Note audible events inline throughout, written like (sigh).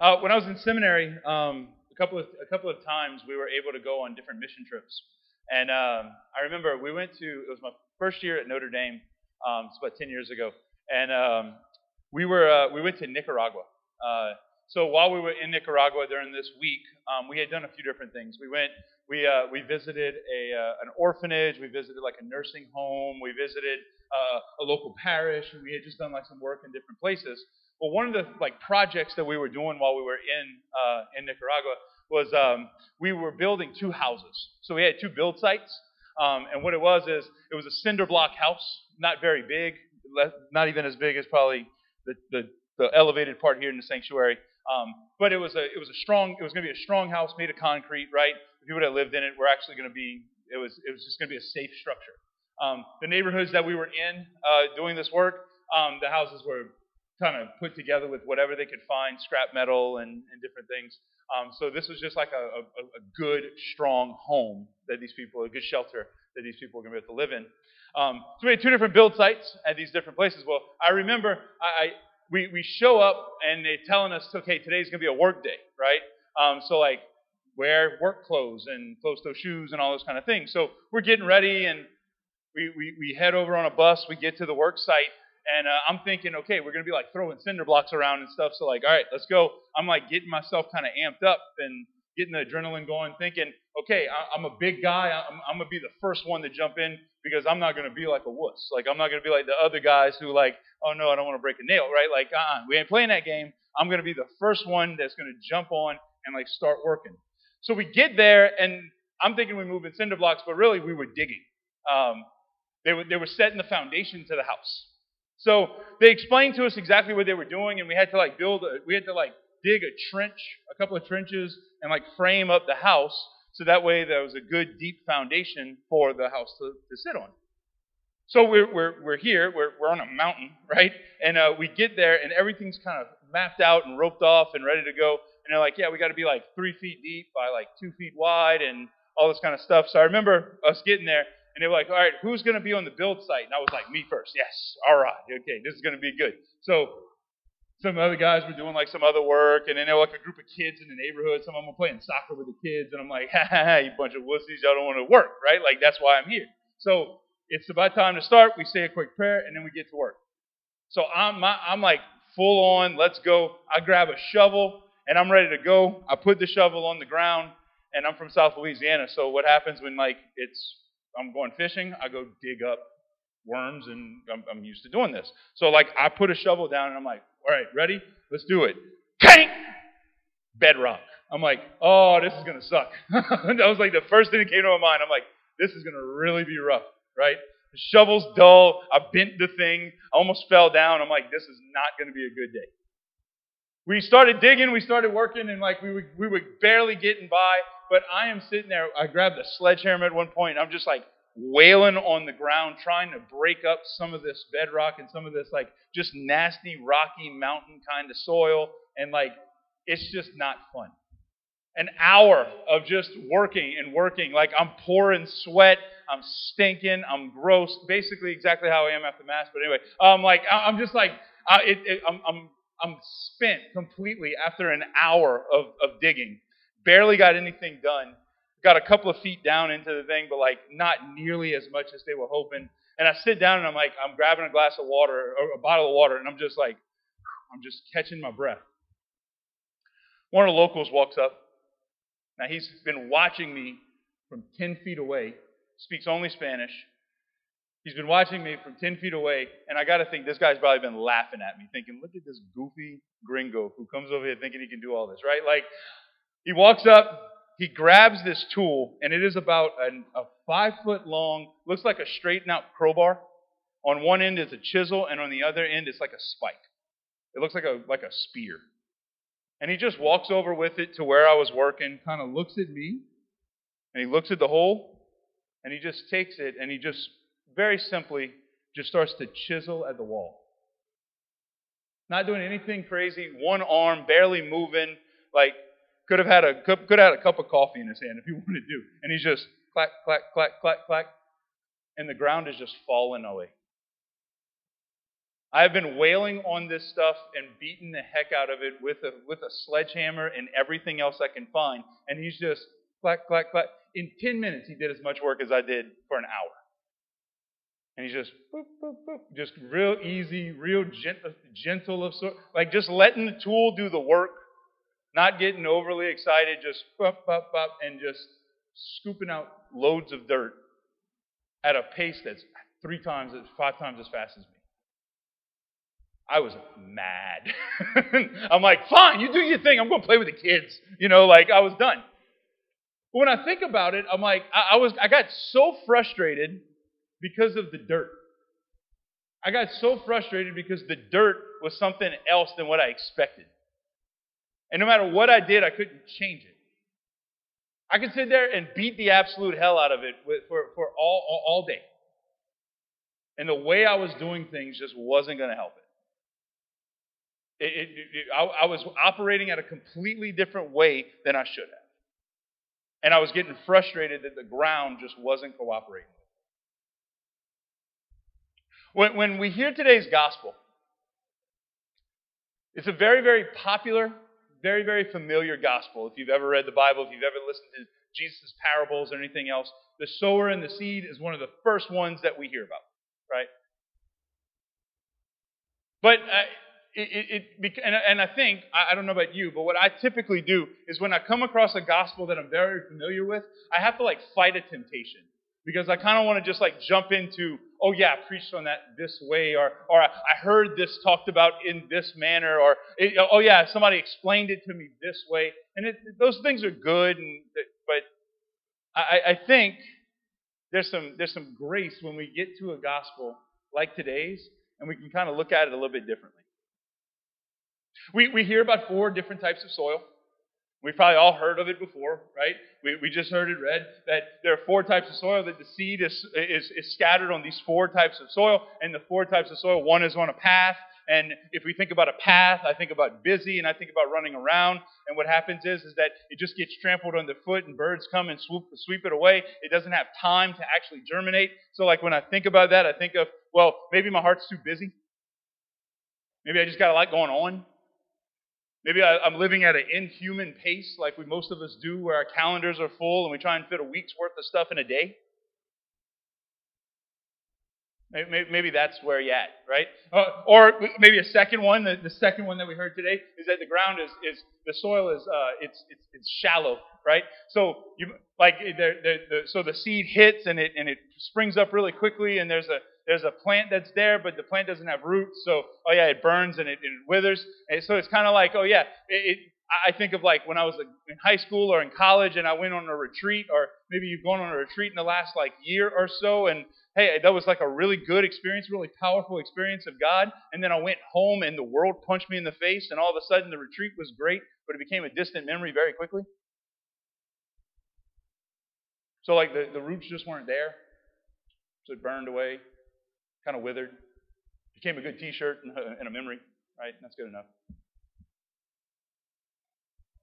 Uh, when I was in seminary, um, a couple of a couple of times we were able to go on different mission trips, and um, I remember we went to it was my first year at Notre Dame. Um, it's about ten years ago, and um, we were uh, we went to Nicaragua. Uh, so while we were in Nicaragua during this week, um, we had done a few different things. We went we uh, we visited a uh, an orphanage. We visited like a nursing home. We visited uh, a local parish, and we had just done like some work in different places. Well, one of the like projects that we were doing while we were in uh, in Nicaragua was um, we were building two houses. So we had two build sites, um, and what it was is it was a cinder block house, not very big, not even as big as probably the the, the elevated part here in the sanctuary. Um, but it was a it was a strong it was going to be a strong house made of concrete, right? The people that lived in it were actually going to be it was it was just going to be a safe structure. Um, the neighborhoods that we were in uh, doing this work, um, the houses were kind of put together with whatever they could find, scrap metal and, and different things. Um, so this was just like a, a, a, good, strong home that these people, a good shelter that these people were going to be able to live in. Um, so we had two different build sites at these different places. Well, I remember I, I we, we show up and they're telling us, okay, today's going to be a work day, right? Um, so like wear work clothes and closed-toe shoes and all those kind of things. So we're getting ready and we, we, we head over on a bus. We get to the work site and uh, I'm thinking, okay, we're going to be like throwing cinder blocks around and stuff. So, like, all right, let's go. I'm like getting myself kind of amped up and getting the adrenaline going, thinking, okay, I, am a big guy. I'm, I'm going to be the first one to jump in because I'm not going to be like a wuss. Like, I'm not going to be like the other guys who, like, oh no, I don't want to break a nail, right? Like, uh-uh, we ain't playing that game. I'm going to be the first one that's going to jump on and, like, start working. So we get there, and I'm thinking we move in cinder blocks, but really we were digging. Um, they, were, they were setting the foundation to the house. So they explained to us exactly what they were doing, and we had to like build, a, we had to like dig a trench, a couple of trenches, and like frame up the house so that way there was a good deep foundation for the house to, to sit on. So we're, we're, we're here, we're, we're on a mountain, (laughs) right? And uh, we get there, and everything's kind of mapped out and roped off and ready to go. And they're like, yeah, we got to be like three feet deep by like two feet wide and all this kind of stuff. So I remember us getting there, and they were like, all right, who's going to be on the build site? And I was like, me first. Yes. All right. Okay. This is going to be good. So some other guys were doing like some other work, and then there were like a group of kids in the neighborhood. Some of them were playing soccer with the kids, and I'm like, (laughs) ha ha ha, you bunch of wussies, y'all don't want to work, right? Like that's why I'm here. So it's about time to start. We say a quick prayer, and then we get to work. So I'm my, I'm like full on. Let's go. I grab a shovel, and I'm ready to go. I put the shovel on the ground, and I'm from South Louisiana. So what happens when like it's I'm going fishing, I go dig up worms, and I'm, I'm used to doing this. So, like, I put a shovel down, and I'm like, all right, ready? Let's do it. Kank! Bedrock. I'm like, oh, this is going to suck. (laughs) that was like the first thing that came to my mind. I'm like, this is going to really be rough, right? The shovel's dull. I bent the thing. I almost fell down. I'm like, this is not going to be a good day. We started digging, we started working, and like we were, we were barely getting by. But I am sitting there. I grabbed a sledgehammer at one point, I'm just like wailing on the ground, trying to break up some of this bedrock and some of this like just nasty, rocky mountain kind of soil. And like, it's just not fun. An hour of just working and working. Like, I'm pouring sweat. I'm stinking. I'm gross. Basically, exactly how I am after Mass. But anyway, um, like, I'm just like, uh, it, it, I'm, I'm, I'm spent completely after an hour of, of digging. Barely got anything done. Got a couple of feet down into the thing, but like not nearly as much as they were hoping. And I sit down and I'm like, I'm grabbing a glass of water or a bottle of water, and I'm just like, I'm just catching my breath. One of the locals walks up. Now he's been watching me from 10 feet away, speaks only Spanish. He's been watching me from 10 feet away, and I got to think this guy's probably been laughing at me, thinking, look at this goofy gringo who comes over here thinking he can do all this, right? Like, he walks up, he grabs this tool, and it is about an, a five foot long, looks like a straightened out crowbar. On one end is a chisel, and on the other end is like a spike. It looks like a like a spear. And he just walks over with it to where I was working, kind of looks at me, and he looks at the hole, and he just takes it and he just very simply just starts to chisel at the wall. Not doing anything crazy, one arm barely moving, like could have had a could, could have had a cup of coffee in his hand if he (laughs) wanted to. And he's just clack, clack, clack, clack, clack. And the ground is just falling away. I have been wailing on this stuff and beating the heck out of it with a, with a sledgehammer and everything else I can find. And he's just clack, clack, clack. In 10 minutes, he did as much work as I did for an hour. And he's just, boop, boop, boop, just real easy, real gentle, gentle of sort, like just letting the tool do the work, not getting overly excited, just bop, bop, bop, and just scooping out loads of dirt at a pace that's three times, five times as fast as me. I was mad. (laughs) I'm like, fine, you do your thing. I'm going to play with the kids. You know, like I was done. But when I think about it, I'm like, I, I was, I got so frustrated because of the dirt. I got so frustrated because the dirt was something else than what I expected. And no matter what I did, I couldn't change it. I could sit there and beat the absolute hell out of it for, for all, all, all day. And the way I was doing things just wasn't going to help it. It, it, it, I, I was operating at a completely different way than I should have. And I was getting frustrated that the ground just wasn't cooperating. When, when we hear today's gospel, it's a very, very popular, very, very familiar gospel. If you've ever read the Bible, if you've ever listened to Jesus' parables or anything else, the sower and the seed is one of the first ones that we hear about, right? But uh, it, it, and, and I think, I don't know about you, but what I typically do is when I come across a gospel that I'm very familiar with, I have to like fight a temptation. Because I kind of want to just like jump into, oh yeah, I preached on that this way, or, or I heard this talked about in this manner, or oh yeah, somebody explained it to me this way. And it, those things are good, and, but I, I think there's some, there's some grace when we get to a gospel like today's, and we can kind of look at it a little bit differently. We, we hear about four different types of soil. We've probably all heard of it before, right? We, we just heard it read that there are four types of soil, that the seed is, is, is scattered on these four types of soil, and the four types of soil, one is on a path. And if we think about a path, I think about busy and I think about running around. And what happens is, is that it just gets trampled underfoot and birds come and swoop, sweep it away. It doesn't have time to actually germinate. So, like when I think about that, I think of, well, maybe my heart's too busy. Maybe I just got a lot going on. Maybe I, am living at an inhuman pace like we most of us do, where our calendars are full and we try and fit a week's worth of stuff in a day. Maybe, maybe that's where you're at, right? Uh, or maybe a second one. The, the, second one that we heard today is that the ground is, is the soil is uh, it's, it's it's shallow, right? So you like the, the, the, so the seed hits and it and it springs up really quickly, and there's a there's a plant that's there, but the plant doesn't have roots. So, oh yeah, it burns and it, it withers. And so it's kind of like, oh yeah, it, it, I think of like when I was in high school or in college and I went on a retreat, or maybe you've gone on a retreat in the last like year or so, and hey, that was like a really good experience, really powerful experience of God. And then I went home and the world punched me in the face, and all of a sudden the retreat was great, but it became a distant memory very quickly. So like the, the roots just weren't there. So it burned away kind of withered. Became a good T-shirt and a memory, right? That's good enough.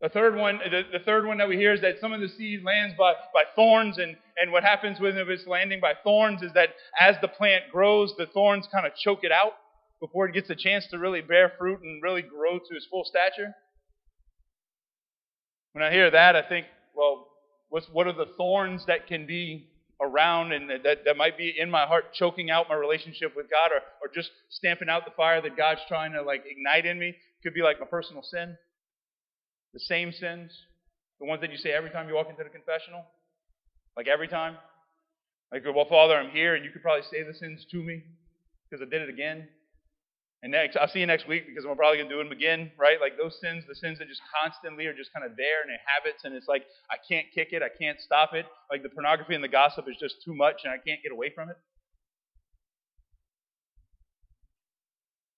The third one, the, the, third one that we hear is that some of the seed lands by, by thorns, and, and what happens when it's landing by thorns is that as the plant grows, the thorns kind of choke it out before it gets a chance to really bear fruit and really grow to its full stature. When I hear that, I think, well, what's, what are the thorns that can be around and that, that might be in my heart choking out my relationship with God or, or just stamping out the fire that God's trying to like ignite in me. Could be like my personal sin. The same sins. The ones that you say every time you walk into the confessional. Like every time. Like, well, Father, I'm here and you could probably say the sins to me because I did it again. And next, I'll see you next week because I'm probably going to do them again, right? Like those sins, the sins that just constantly are just kind of there and they're habits, and it's like I can't kick it, I can't stop it. Like the pornography and the gossip is just too much and I can't get away from it.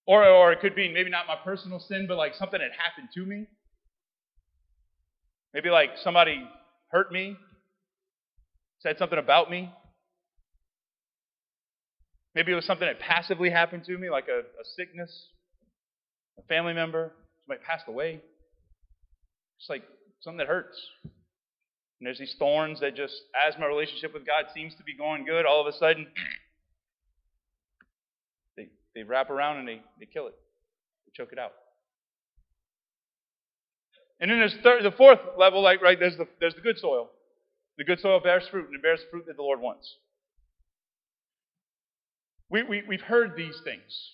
Or, or it could be maybe not my personal sin, but like something that happened to me. Maybe like somebody hurt me, said something about me. Maybe it was something that passively happened to me, like a, a sickness, a family member, somebody passed away. It's like something that hurts. And there's these thorns that just, as my relationship with God seems to be going good, all of a sudden, (clears throat) they they wrap around and they, they kill it. They choke it out. And then there's third, the fourth level, like right, there's the there's the good soil. The good soil bears fruit, and it bears fruit that the Lord wants. We, we, we've heard these things.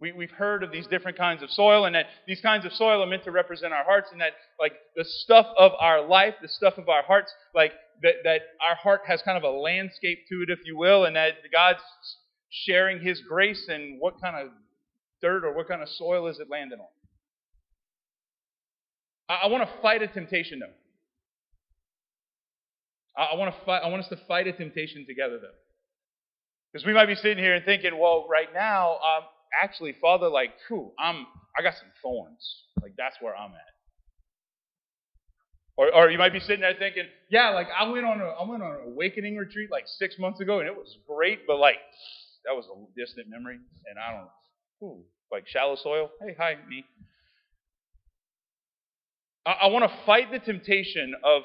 We, we've heard of these different kinds of soil, and that these kinds of soil are meant to represent our hearts, and that, like, the stuff of our life, the stuff of our hearts, like, that, that our heart has kind of a landscape to it, if you will, and that God's sharing His grace, and what kind of dirt or what kind of soil is it landing on? I, I want to fight a temptation, though. I, I want to fight. I want us to fight a temptation together, though. Because we might be sitting here and thinking, well, right now, um, actually, Father, like, whew, I'm, I got some thorns. Like, that's where I'm at. Or, or you might be sitting there thinking, yeah, like I went on a, I went on an awakening retreat like six months ago, and it was great, but like that was a distant memory, and I don't, whew, like shallow soil. Hey, hi, me. I, I want to fight the temptation of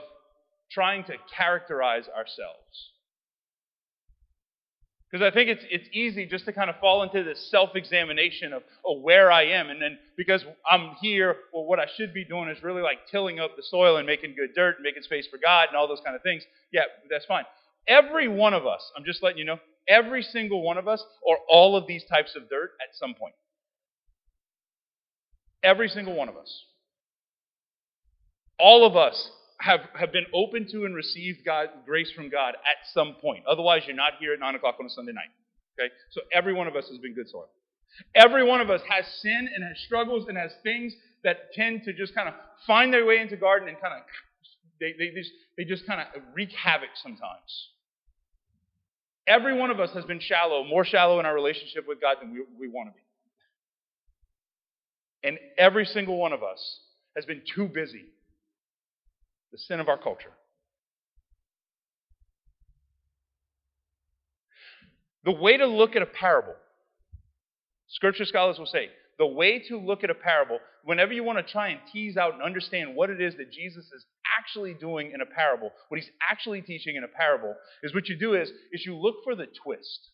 trying to characterize ourselves. Because I think it's, it's easy just to kind of fall into this self examination of, of where I am. And then because I'm here, well, what I should be doing is really like tilling up the soil and making good dirt and making space for God and all those kind of things. Yeah, that's fine. Every one of us, I'm just letting you know, every single one of us are all of these types of dirt at some point. Every single one of us. All of us have, have been open to and received God, grace from God at some point. Otherwise, you're not here at 9 o'clock on a Sunday night. Okay? So every one of us has been good soil. Every one of us has sin and has struggles and has things that tend to just kind of find their way into garden and kind of they, they just, they just kind of wreak havoc sometimes. Every one of us has been shallow, more shallow in our relationship with God than we, we want to be. And every single one of us has been too busy the sin of our culture. The way to look at a parable, scripture scholars will say, the way to look at a parable, whenever you want to try and tease out and understand what it is that Jesus is actually doing in a parable, what he's actually teaching in a parable, is what you do is, is you look for the twist.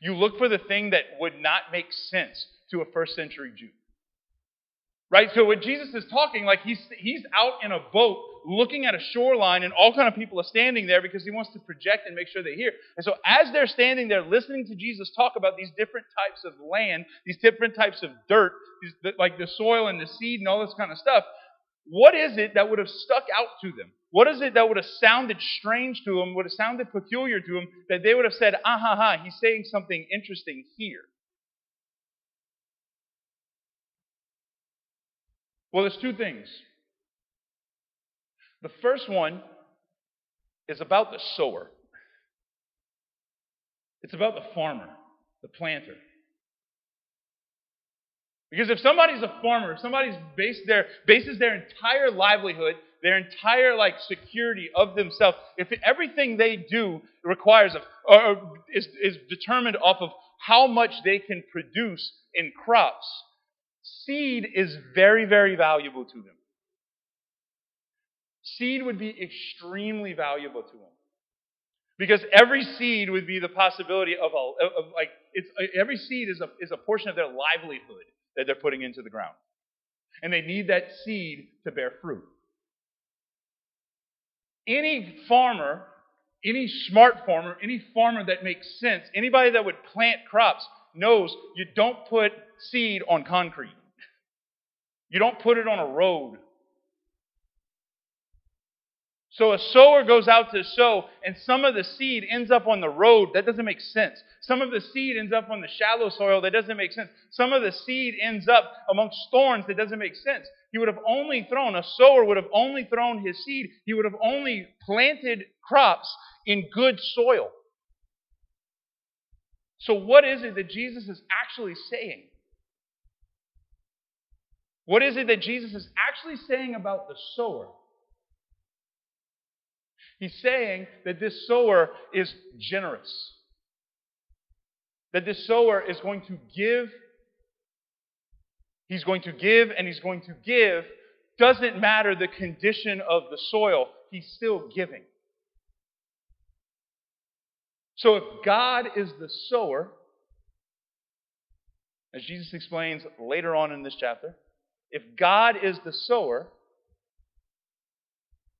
You look for the thing that would not make sense to a first century Jew. Right? So when Jesus is talking, like he's he's out in a boat looking at a shoreline, and all kind of people are standing there because he wants to project and make sure they hear. And so as they're standing there listening to Jesus talk about these different types of land, these different types of dirt, like the soil and the seed and all this kind of stuff, what is it that would have stuck out to them? What is it that would have sounded strange to them, would have sounded peculiar to them, that they would have said, ah ha ha, he's saying something interesting here? Well, there's two things. The first one is about the sower. It's about the farmer, the planter. Because if somebody's a farmer, if somebody's based their, bases their entire livelihood, their entire like security of themselves, if everything they do requires of, or is, is determined off of how much they can produce in crops, Seed is very, very valuable to them. Seed would be extremely valuable to them. Because every seed would be the possibility of, a, of like, it's, every seed is a, is a portion of their livelihood that they're putting into the ground. And they need that seed to bear fruit. Any farmer, any smart farmer, any farmer that makes sense, anybody that would plant crops knows you don't put seed on concrete. You don't put it on a road. So a sower goes out to sow, and some of the seed ends up on the road. That doesn't make sense. Some of the seed ends up on the shallow soil. That doesn't make sense. Some of the seed ends up amongst thorns. That doesn't make sense. He would have only thrown, a sower would have only thrown his seed. He would have only planted crops in good soil. So, what is it that Jesus is actually saying? What is it that Jesus is actually saying about the sower? He's saying that this sower is generous. That this sower is going to give. He's going to give and he's going to give. Doesn't matter the condition of the soil, he's still giving. So if God is the sower, as Jesus explains later on in this chapter, if God is the sower,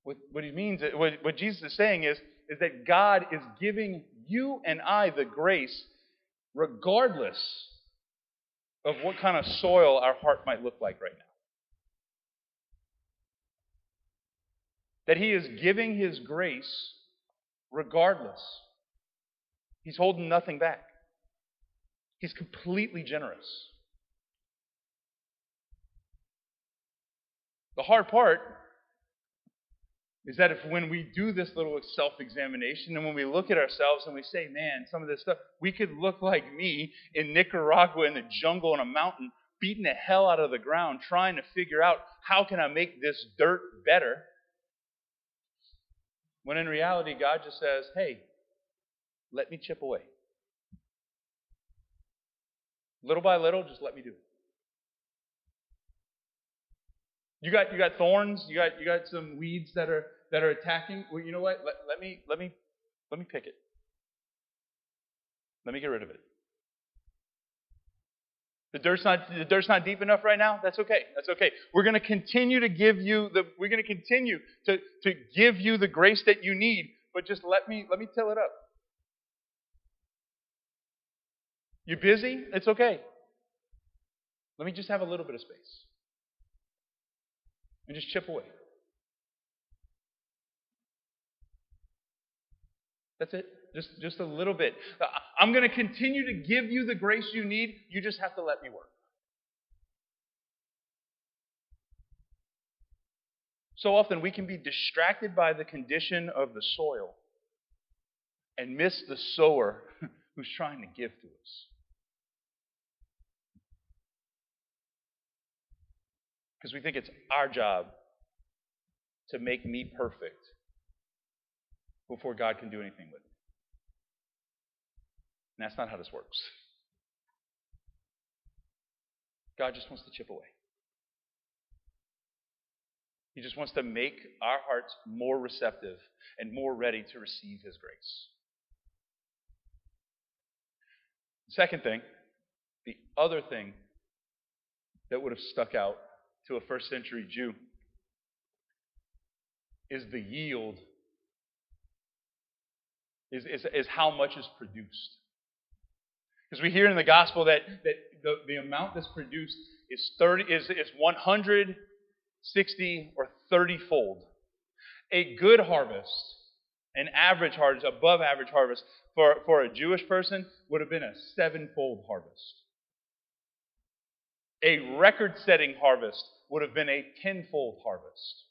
what, what he means, what, what Jesus is saying is, is that God is giving you and I the grace regardless of what kind of soil our heart might look like right now. That he is giving his grace regardless. He's holding nothing back. He's completely generous. The hard part is that if when we do this little self examination and when we look at ourselves and we say, man, some of this stuff, we could look like me in Nicaragua in the jungle on a mountain, beating the hell out of the ground, trying to figure out how can I make this dirt better. When in reality, God just says, hey, let me chip away. Little by little, just let me do it. You got you got thorns, you got you got some weeds that are that are attacking. Well, you know what? Let, let me let me let me pick it. Let me get rid of it. The dirt's not the dirt's not deep enough right now. That's okay. That's okay. We're going to continue to give you the we're going to continue to to give you the grace that you need, but just let me let me till it up. You busy? It's okay. Let me just have a little bit of space. And just chip away. That's it. Just, just a little bit. Uh, I'm going to continue to give you the grace you need. You just have to let me work. So often we can be distracted by the condition of the soil and miss the sower (laughs) who's trying to give to us. Because we think it's our job to make me perfect before God can do anything with me. And that's not how this works. God just wants to chip away. He just wants to make our hearts more receptive and more ready to receive His grace. Second thing, the other thing that would have stuck out to a first century Jew is the yield, is, is, is how much is produced. Because we hear in the gospel that, that the, the amount that's produced is 30 is, is 160 or 30 fold. A good harvest, an average harvest, above average harvest for, for a Jewish person would have been a sevenfold harvest. A record setting harvest would have been a tenfold harvest.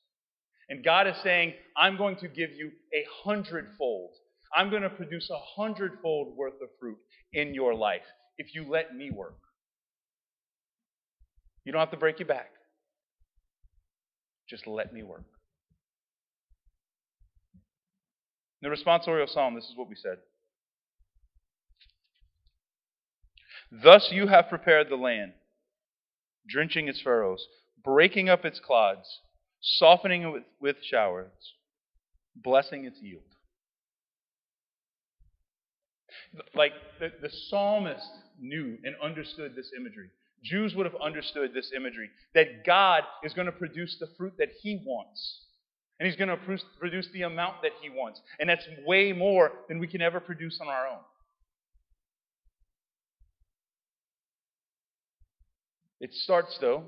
And God is saying, I'm going to give you a hundredfold. I'm going to produce a hundredfold worth of fruit in your life if you let me work. You don't have to break your back. Just let me work. In the responsorial psalm, this is what we said. Thus you have prepared the land, drenching its furrows, breaking up its clods, softening it with, with showers, blessing its yield. Like the, the psalmist knew and understood this imagery. Jews would have understood this imagery that God is going to produce the fruit that He wants. And He's going to produce the amount that He wants. And that's way more than we can ever produce on our own. It starts, though,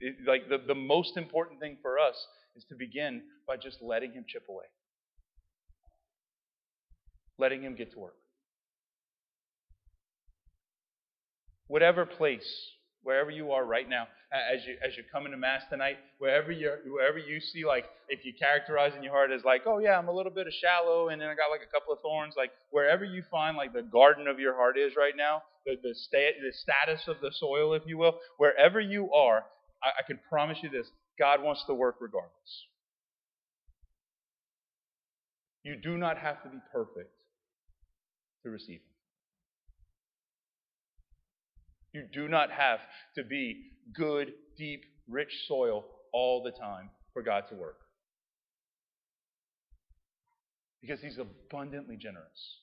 it, like the, the most important thing for us is to begin by just letting Him chip away, letting Him get to work. Whatever place, wherever you are right now, as you as you come into mass tonight, wherever you wherever you see like if you characterize in your heart as like, oh yeah, I'm a little bit of shallow, and then I got like a couple of thorns, like wherever you find like the garden of your heart is right now, the the, sta- the status of the soil, if you will, wherever you are, I, I can promise you this: God wants to work regardless. You do not have to be perfect to receive Him. You do not have to be good, deep, rich soil all the time for God to work. Because He's abundantly generous.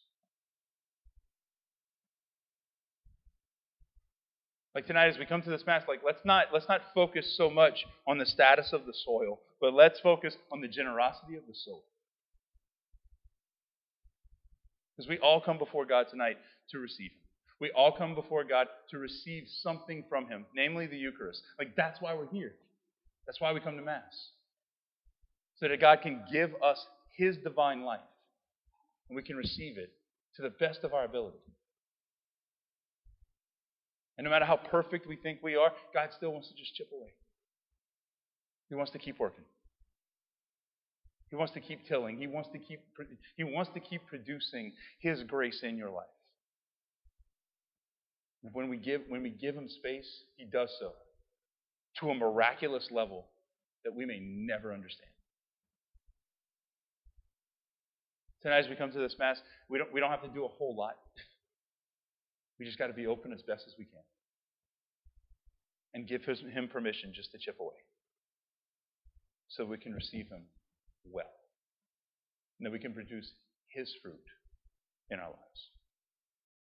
Like tonight, as we come to this mass, like let's not let's not focus so much on the status of the soil, but let's focus on the generosity of the soul. Because we all come before God tonight to receive Him. We all come before God to receive something from Him, namely the Eucharist. Like that's why we're here. That's why we come to Mass. So that God can give us His divine life. And we can receive it to the best of our ability. And no matter how perfect we think we are, God still wants to just chip away. He wants to keep working. He wants to keep tilling. He wants to keep he wants to keep producing his grace in your life. When we give when we give him space, he does so to a miraculous level that we may never understand. Tonight as we come to this mass, we don't we don't have to do a whole lot. We just got to be open as best as we can. And give him permission just to chip away. So we can receive him well. And that we can produce his fruit in our lives.